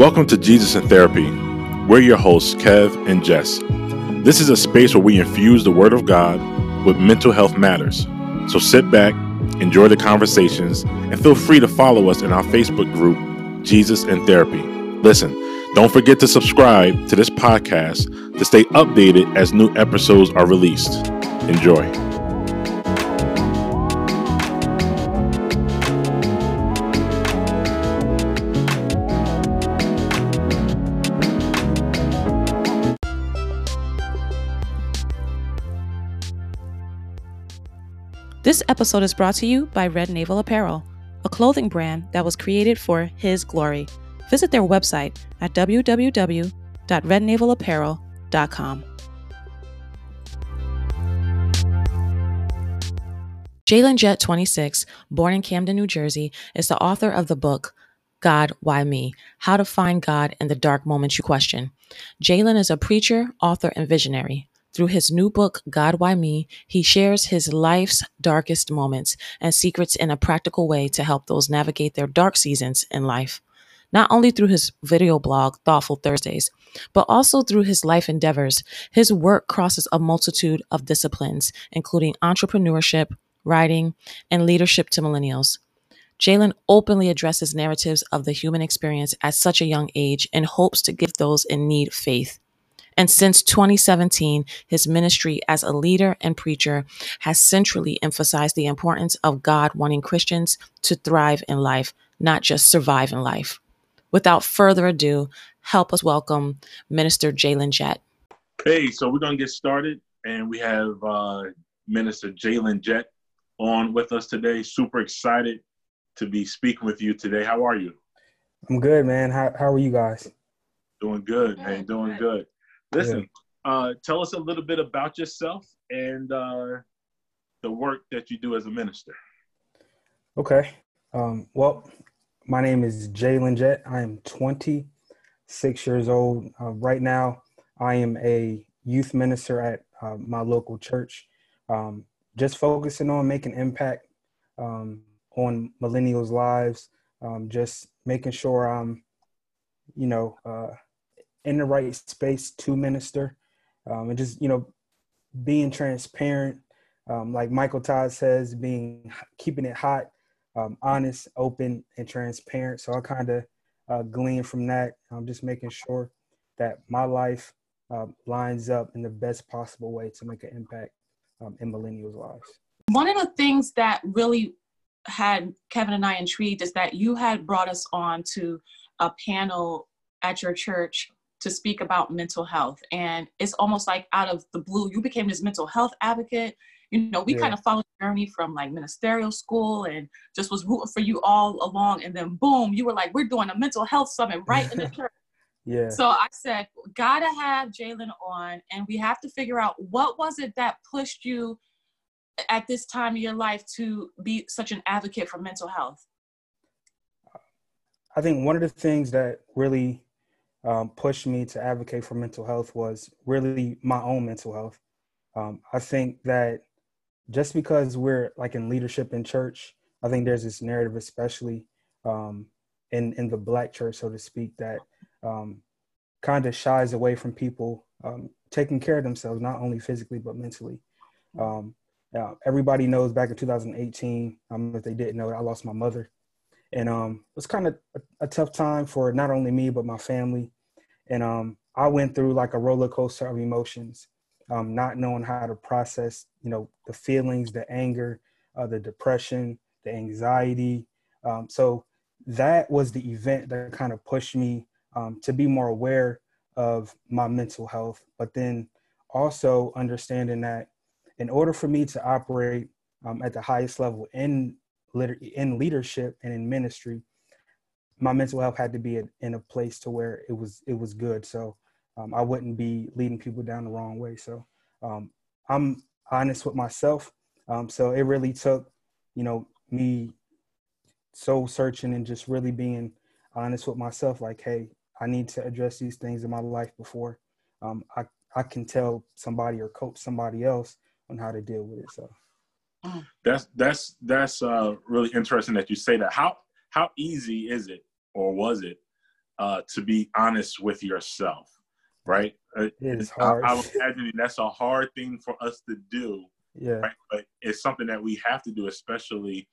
Welcome to Jesus in Therapy. We're your hosts, Kev and Jess. This is a space where we infuse the Word of God with mental health matters. So sit back, enjoy the conversations, and feel free to follow us in our Facebook group, Jesus in Therapy. Listen, don't forget to subscribe to this podcast to stay updated as new episodes are released. Enjoy. This episode is brought to you by Red Naval Apparel, a clothing brand that was created for His glory. Visit their website at www.rednavelapparel.com. Jalen Jett, 26, born in Camden, New Jersey, is the author of the book God, Why Me? How to Find God in the Dark Moments You Question. Jalen is a preacher, author, and visionary. Through his new book, God, Why Me, he shares his life's darkest moments and secrets in a practical way to help those navigate their dark seasons in life. Not only through his video blog, Thoughtful Thursdays, but also through his life endeavors, his work crosses a multitude of disciplines, including entrepreneurship, writing, and leadership to millennials. Jalen openly addresses narratives of the human experience at such a young age and hopes to give those in need faith. And since 2017, his ministry as a leader and preacher has centrally emphasized the importance of God wanting Christians to thrive in life, not just survive in life. Without further ado, help us welcome Minister Jalen Jett. Hey, so we're going to get started, and we have uh, Minister Jalen Jett on with us today. Super excited to be speaking with you today. How are you? I'm good, man. How, how are you guys? Doing good, man. Doing good. Listen, uh, tell us a little bit about yourself and uh, the work that you do as a minister. Okay. Um, well, my name is Jalen Jett. I am 26 years old. Uh, right now, I am a youth minister at uh, my local church, um, just focusing on making impact um, on millennials' lives, um, just making sure I'm, you know, uh, in the right space to minister um, and just you know being transparent. Um, like michael todd says being keeping it hot um, honest open and transparent. So i kind of uh, glean from that. I'm just making sure that my life uh, lines up in the best possible way to make an impact um, in millennials lives. One of the things that really had kevin and i intrigued is that you had brought us on to a panel at your church to speak about mental health. And it's almost like out of the blue, you became this mental health advocate. You know, we yeah. kind of followed the journey from like ministerial school and just was rooting for you all along. And then boom, you were like, we're doing a mental health summit right in the church. Yeah. So I said, gotta have Jalen on, and we have to figure out what was it that pushed you at this time of your life to be such an advocate for mental health. I think one of the things that really um, pushed me to advocate for mental health was really my own mental health. Um, I think that just because we're like in leadership in church, I think there's this narrative, especially um, in in the black church, so to speak, that um, kind of shies away from people um, taking care of themselves, not only physically but mentally. Um, everybody knows back in 2018, if they didn't know, I lost my mother and um, it was kind of a, a, tough time for not only me but my family. And um, I went through like a roller coaster of emotions, um, not knowing how to process, you know, the feelings, the anger, uh, the depression, the anxiety. Um, so that was the event that kind of pushed me um, to be more aware of my mental health, but then also understanding that in order for me to operate um, at the highest level in in leadership and in ministry, my mental health had to be in a place to where it was it was good. So um, I wouldn't be leading people down the wrong way. So um, I'm honest with myself. Um, so it really took, you know, me soul searching and just really being honest with myself. Like, hey, I need to address these things in my life before um, I I can tell somebody or coach somebody else on how to deal with it. So. That's that's that's uh, really interesting that you say that. How how easy is it, or was it, uh, to be honest with yourself, right? Uh, it is hard. I, I'm imagining that's a hard thing for us to do. Yeah. Right? But it's something that we have to do, especially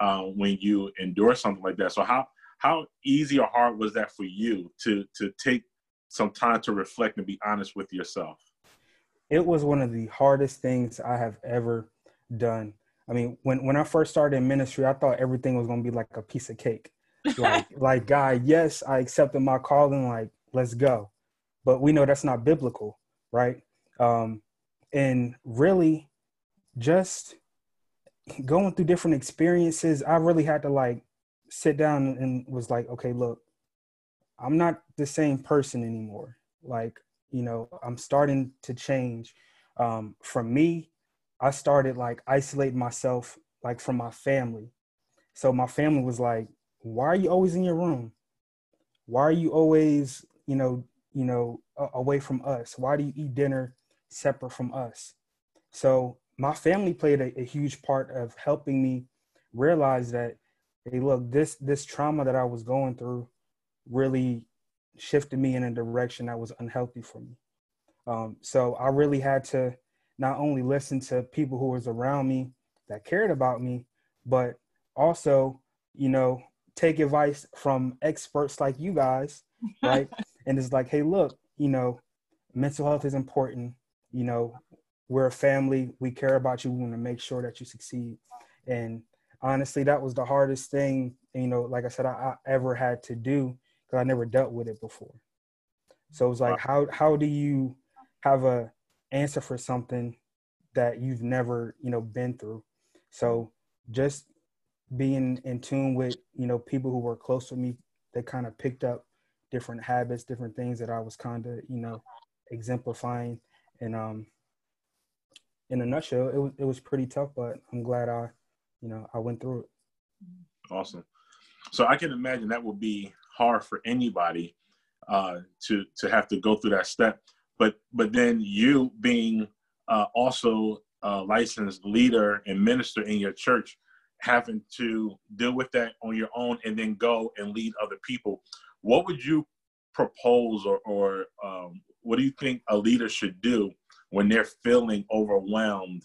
uh, when you endure something like that. So how how easy or hard was that for you to to take some time to reflect and be honest with yourself? It was one of the hardest things I have ever done. I mean, when when I first started in ministry, I thought everything was going to be like a piece of cake. Like like God, yes, I accepted my calling like let's go. But we know that's not biblical, right? Um and really just going through different experiences, I really had to like sit down and was like, okay, look, I'm not the same person anymore. Like, you know, I'm starting to change. Um, from me, I started like isolating myself like from my family. So my family was like, why are you always in your room? Why are you always, you know, you know, away from us? Why do you eat dinner separate from us? So my family played a, a huge part of helping me realize that hey look this this trauma that i was going through really shifted me in a direction that was unhealthy for me um, so i really had to not only listen to people who was around me that cared about me but also you know take advice from experts like you guys right and it's like hey look you know mental health is important you know we're a family. We care about you. We want to make sure that you succeed. And honestly, that was the hardest thing, you know, like I said, I, I ever had to do because I never dealt with it before. So it was like, how how do you have a answer for something that you've never, you know, been through? So just being in tune with, you know, people who were close to me, they kind of picked up different habits, different things that I was kind of, you know, exemplifying. And um, in a nutshell, it was it was pretty tough, but I'm glad I, you know, I went through it. Awesome. So I can imagine that would be hard for anybody uh, to to have to go through that step. But but then you being uh, also a licensed leader and minister in your church, having to deal with that on your own and then go and lead other people. What would you propose or, or um, what do you think a leader should do when they're feeling overwhelmed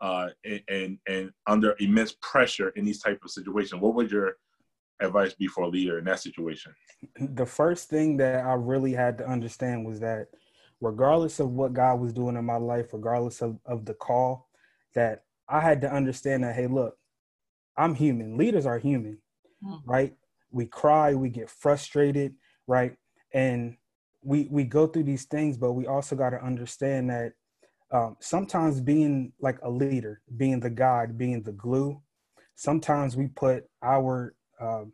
uh, and, and, and under immense pressure in these type of situations what would your advice be for a leader in that situation the first thing that i really had to understand was that regardless of what god was doing in my life regardless of, of the call that i had to understand that hey look i'm human. Leaders are human mm. right? We cry we get frustrated right? And we we go through these things but we also got to understand that um, sometimes being like a leader, being the guide, being the glue, sometimes we put our uh,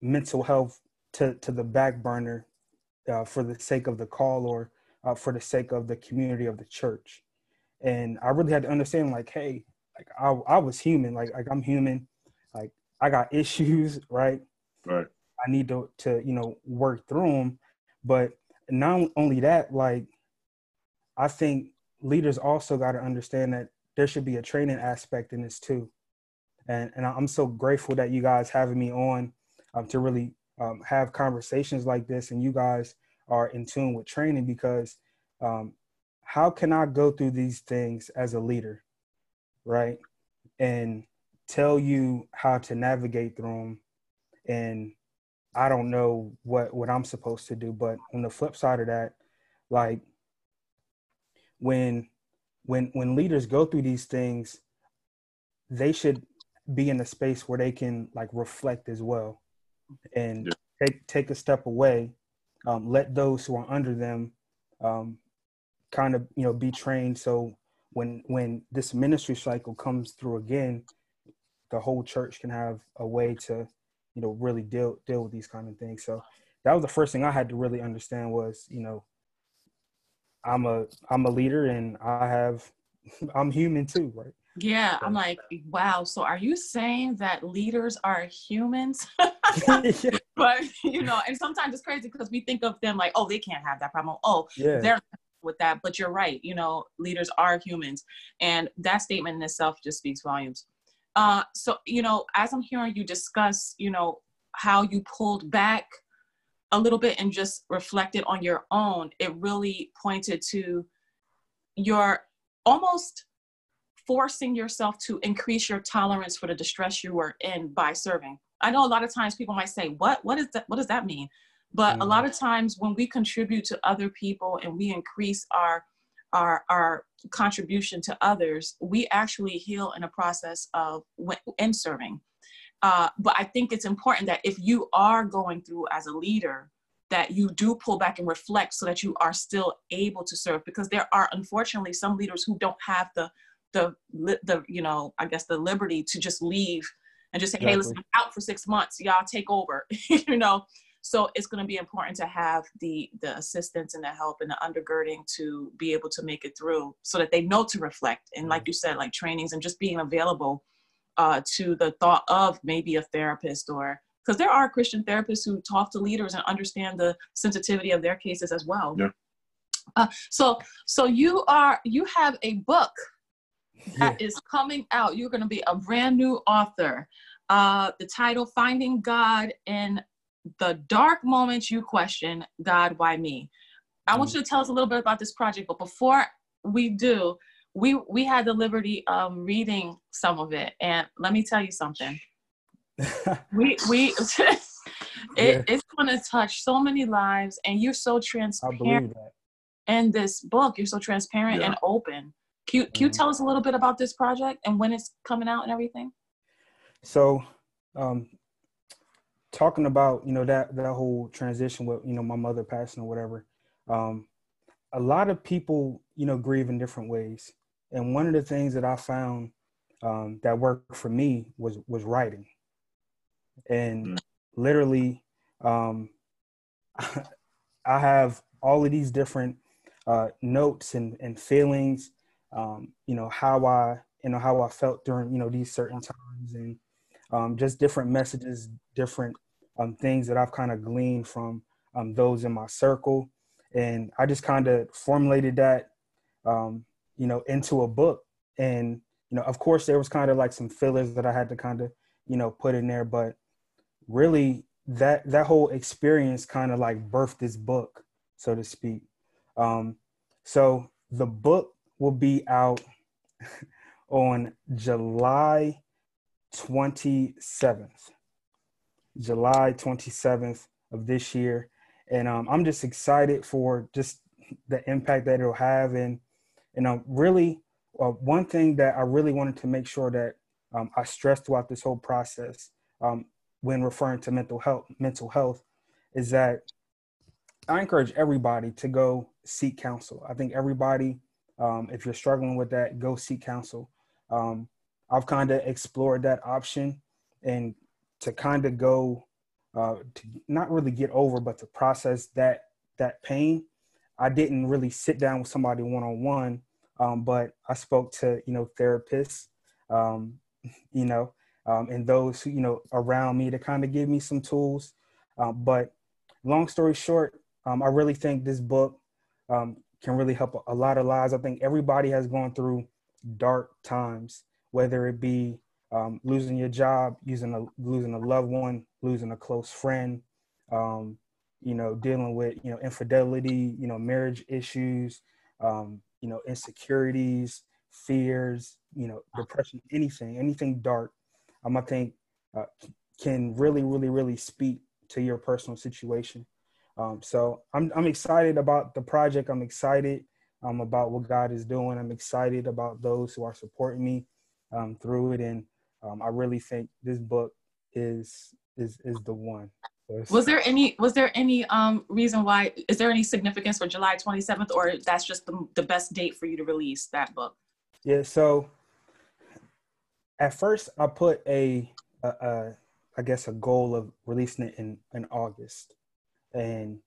mental health to, to the back burner uh, for the sake of the call or uh, for the sake of the community of the church. And I really had to understand, like, hey, like I, I was human, like, like I'm human, like I got issues, right? Right. I need to, to you know work through them, but not only that, like I think leaders also got to understand that there should be a training aspect in this too. And, and I'm so grateful that you guys having me on um, to really um, have conversations like this and you guys are in tune with training because um, how can I go through these things as a leader, right? And tell you how to navigate through them and I don't know what what I'm supposed to do. But on the flip side of that, like when when when leaders go through these things they should be in a space where they can like reflect as well and yeah. take take a step away um, let those who are under them um, kind of you know be trained so when when this ministry cycle comes through again the whole church can have a way to you know really deal deal with these kind of things so that was the first thing i had to really understand was you know I'm a I'm a leader and I have I'm human too, right? Yeah, I'm like, wow. So are you saying that leaders are humans? but you know, and sometimes it's crazy because we think of them like, oh, they can't have that problem. Oh, yeah. they're with that. But you're right. You know, leaders are humans, and that statement in itself just speaks volumes. Uh, so you know, as I'm hearing you discuss, you know, how you pulled back a little bit and just reflected on your own, it really pointed to your almost forcing yourself to increase your tolerance for the distress you were in by serving. I know a lot of times people might say, "What? What is that? What does that mean?" But mm-hmm. a lot of times when we contribute to other people and we increase our our our contribution to others, we actually heal in a process of in serving. Uh, but I think it's important that if you are going through as a leader, that you do pull back and reflect so that you are still able to serve because there are unfortunately some leaders who don't have the the the you know i guess the liberty to just leave and just say exactly. hey listen i'm out for six months y'all take over you know so it's going to be important to have the the assistance and the help and the undergirding to be able to make it through so that they know to reflect and like mm-hmm. you said like trainings and just being available uh, to the thought of maybe a therapist or because there are christian therapists who talk to leaders and understand the sensitivity of their cases as well yeah. Uh, so so you are you have a book that yeah. is coming out you're going to be a brand new author uh, the title finding god in the dark moments you question God, why me? I want mm. you to tell us a little bit about this project, but before we do, we we had the liberty of reading some of it, and let me tell you something. we we it, yeah. it's going to touch so many lives, and you're so transparent. In this book, you're so transparent yeah. and open. Can you, can you mm-hmm. tell us a little bit about this project and when it's coming out and everything? So, um, talking about you know that that whole transition with you know my mother passing or whatever um, a lot of people you know grieve in different ways and one of the things that i found um, that worked for me was was writing and mm. literally um, i have all of these different uh, notes and, and feelings um, you know how i you know how i felt during you know these certain times and um, just different messages, different um, things that I've kind of gleaned from um, those in my circle. And I just kind of formulated that, um, you know, into a book. And, you know, of course, there was kind of like some fillers that I had to kind of, you know, put in there. But really, that that whole experience kind of like birthed this book, so to speak. Um, so the book will be out on July 27th. July 27th of this year. And um, I'm just excited for just the impact that it'll have. And, you know, really, uh, one thing that I really wanted to make sure that um, I stressed throughout this whole process um, when referring to mental health, mental health is that I encourage everybody to go seek counsel. I think everybody, um, if you're struggling with that, go seek counsel. Um, I've kind of explored that option and to kind of go uh, to not really get over, but to process that that pain. I didn't really sit down with somebody one on one, but I spoke to you know therapists, um, you know, um, and those you know around me to kind of give me some tools. Um, but long story short, um, I really think this book um, can really help a lot of lives. I think everybody has gone through dark times, whether it be um, losing your job, using a, losing a loved one, losing a close friend, um, you know, dealing with you know infidelity, you know, marriage issues, um, you know, insecurities, fears, you know, depression, anything, anything dark. Um, I think uh, can really, really, really speak to your personal situation. Um, so I'm I'm excited about the project. I'm excited um, about what God is doing. I'm excited about those who are supporting me um, through it, and um, I really think this book is is is the one. was there any was there any um reason why is there any significance for July 27th or that's just the, the best date for you to release that book? Yeah, so at first I put a, a, a I guess a goal of releasing it in in August. And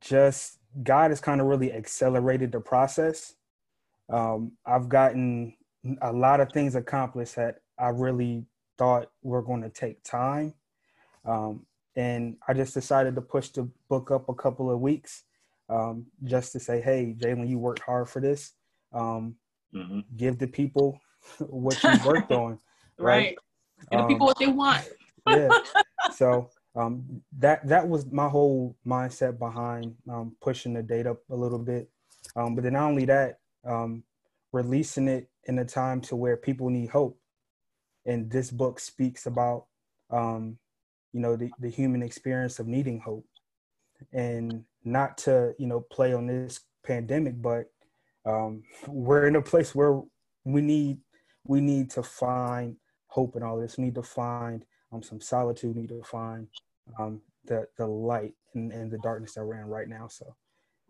just God has kind of really accelerated the process. Um, I've gotten a lot of things accomplished that I really thought were going to take time. Um, and I just decided to push the book up a couple of weeks um, just to say, hey, Jalen, you worked hard for this. Um, mm-hmm. Give the people what you worked on. right. right. Give the people what they want. yeah. So um, that that was my whole mindset behind um, pushing the date up a little bit. Um, but then not only that, um, releasing it in a time to where people need hope, and this book speaks about um, you know the, the human experience of needing hope, and not to you know play on this pandemic, but um, we're in a place where we need we need to find hope in all this. We need to find um, some solitude. We need to find um, the the light and, and the darkness that we're in right now. So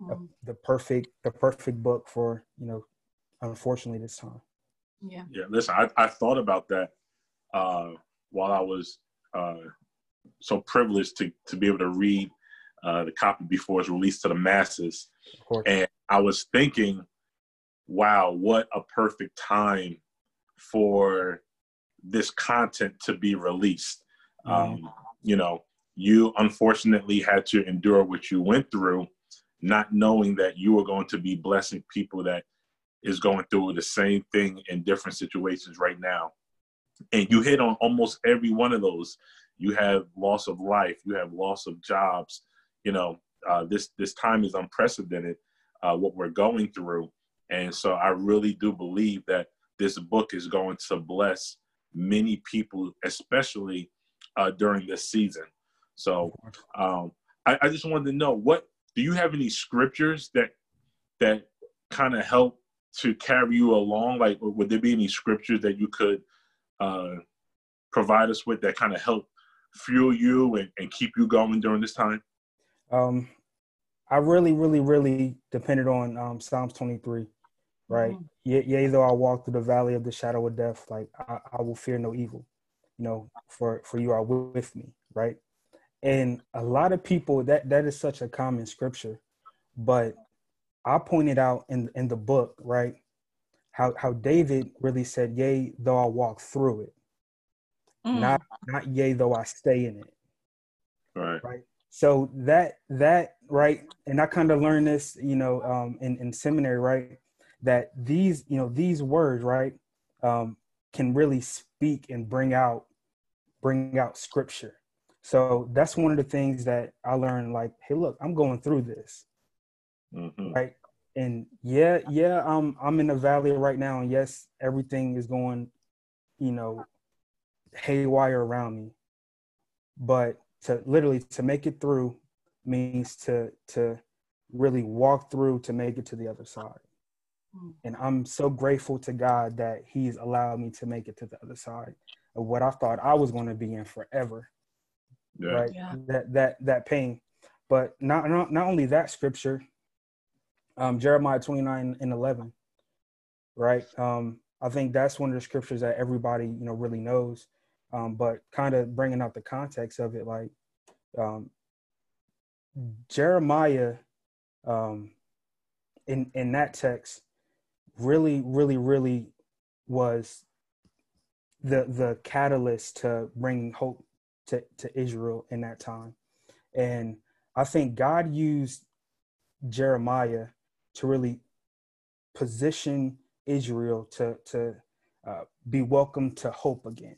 mm. the perfect the perfect book for you know unfortunately this time. Yeah. Yeah. Listen, I, I thought about that uh, while I was uh, so privileged to to be able to read uh, the copy before it's released to the masses, and I was thinking, wow, what a perfect time for this content to be released. Mm-hmm. Um, you know, you unfortunately had to endure what you went through, not knowing that you were going to be blessing people that is going through the same thing in different situations right now. And you hit on almost every one of those. You have loss of life, you have loss of jobs. You know, uh, this this time is unprecedented. Uh, what we're going through, and so I really do believe that this book is going to bless many people, especially uh, during this season. So um, I, I, just wanted to know what do you have any scriptures that that kind of help to carry you along? Like, would there be any scriptures that you could uh, provide us with that kind of help fuel you and, and keep you going during this time? Um, I really, really, really depended on um, Psalms 23, right? Mm-hmm. Yea, yea, though I walk through the valley of the shadow of death, like I, I will fear no evil, you know, for, for you are with me, right? And a lot of people that that is such a common scripture, but I pointed out in in the book, right, how how David really said, "Yea, though I walk through it, mm. not not yea, though I stay in it." Right. Right. So that that right, and I kind of learned this, you know, um, in in seminary, right, that these you know these words, right, um, can really speak and bring out bring out scripture so that's one of the things that I learned. Like, hey, look, I'm going through this, mm-hmm. right? And yeah, yeah, I'm I'm in the valley right now, and yes, everything is going, you know, haywire around me. But to literally to make it through means to to really walk through to make it to the other side. Mm. And I'm so grateful to God that He's allowed me to make it to the other side of what I thought I was going to be in forever yeah. right? Yeah. That that that pain. But not not not only that scripture, um, Jeremiah 29 and 11, right? Um, I think that's one of the scriptures that everybody you know really knows. Um, but kind of bringing out the context of it, like um, Jeremiah, um, in in that text, really, really, really was the the catalyst to bringing hope to, to Israel in that time. And I think God used Jeremiah to really position Israel to, to uh, be welcome to hope again.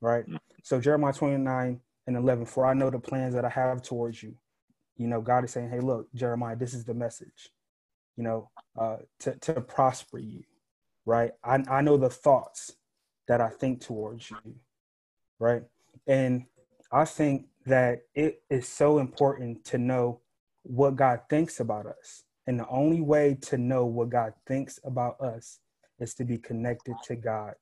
Right? So, Jeremiah 29 and 11, for I know the plans that I have towards you. You know, God is saying, hey, look, Jeremiah, this is the message, you know, uh, to, to prosper you. Right? I, I know the thoughts that I think towards you. Right? And I think that it is so important to know what God thinks about us. And the only way to know what God thinks about us is to be connected to God,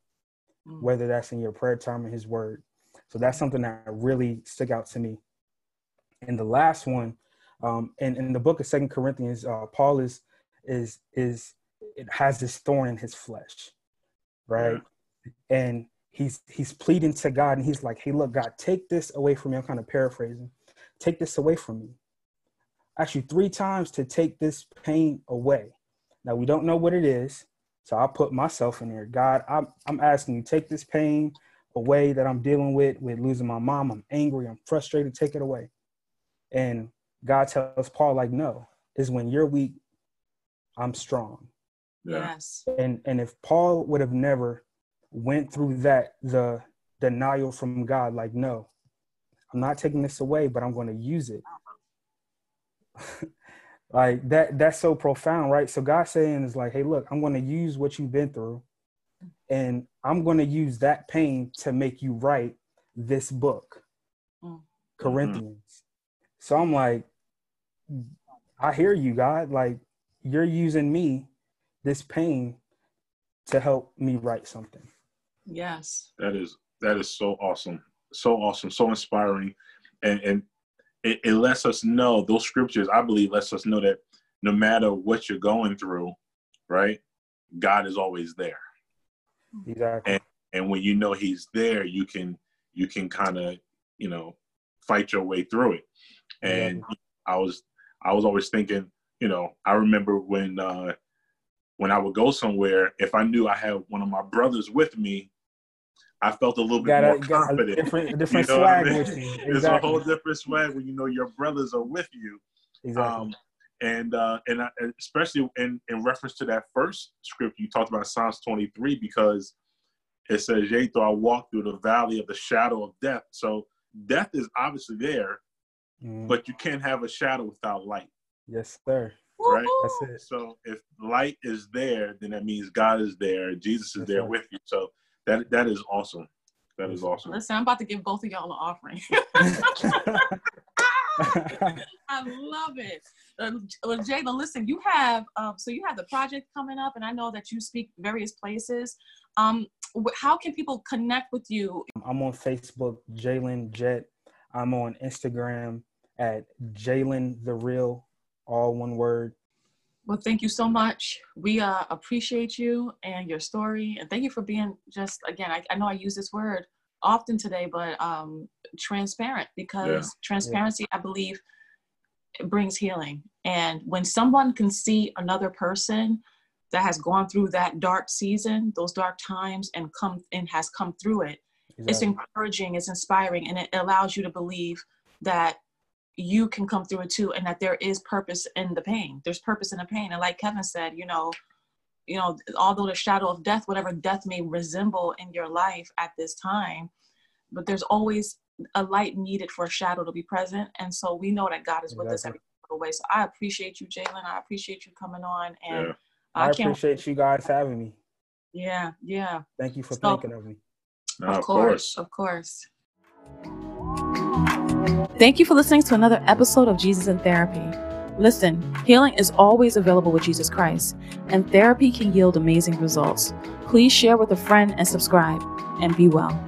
mm. whether that's in your prayer time or His Word. So that's something that really stuck out to me. And the last one, um, and in the book of Second Corinthians, uh, Paul is is is it has this thorn in his flesh, right? Yeah. And he's he's pleading to God and he's like, "Hey, look, God, take this away from me." I'm kind of paraphrasing. Take this away from me. Actually, three times to take this pain away. Now we don't know what it is, so I put myself in there. God, I'm I'm asking you, take this pain away that I'm dealing with with losing my mom. I'm angry. I'm frustrated. Take it away. And God tells Paul, like, no, is when you're weak, I'm strong. Yes. And and if Paul would have never went through that the denial from God, like, no, I'm not taking this away, but I'm going to use it. like that that's so profound, right? So God saying is like, hey, look, I'm going to use what you've been through and I'm going to use that pain to make you write this book, mm. Corinthians. Mm-hmm. So I'm like, I hear you, God. Like, you're using me, this pain, to help me write something. Yes. That is that is so awesome. So awesome, so inspiring. And and it, it lets us know those scriptures, I believe, lets us know that no matter what you're going through, right, God is always there. Exactly. And and when you know he's there, you can you can kind of, you know, fight your way through it. And yeah. I was I was always thinking, you know, I remember when uh when I would go somewhere, if I knew I had one of my brothers with me, I felt a little bit more confident. A different, different you know swag I mean? with you. Exactly. It's a whole different swag when you know your brothers are with you. Exactly. Um, and uh, and I, especially in, in reference to that first script you talked about Psalms 23 because it says, "Yea, though I walk through the valley of the shadow of death." So death is obviously there, mm. but you can't have a shadow without light. Yes, sir. Right. That's it. So if light is there, then that means God is there. Jesus is That's there right. with you. So that that is awesome. That is awesome. Listen, I'm about to give both of y'all an offering. I love it. Uh, well, Jalen, listen, you have um, so you have the project coming up, and I know that you speak various places. Um, how can people connect with you? I'm on Facebook, Jalen Jett. I'm on Instagram at Jalen the Real, all one word. Well, thank you so much. We uh, appreciate you and your story, and thank you for being just again. I, I know I use this word often today, but um, transparent because yeah. transparency, yeah. I believe, brings healing. And when someone can see another person that has gone through that dark season, those dark times, and come and has come through it, exactly. it's encouraging, it's inspiring, and it allows you to believe that you can come through it too, and that there is purpose in the pain. There's purpose in the pain, and like Kevin said, you know, you know, although the shadow of death, whatever death may resemble in your life at this time, but there's always a light needed for a shadow to be present. And so we know that God is with us every way. So I appreciate you, Jalen. I appreciate you coming on. And yeah. I, I appreciate you guys having me. Yeah, yeah. Thank you for so, thinking of me. No, of, course, of course. Thank you for listening to another episode of Jesus in Therapy. Listen, healing is always available with Jesus Christ, and therapy can yield amazing results. Please share with a friend and subscribe, and be well.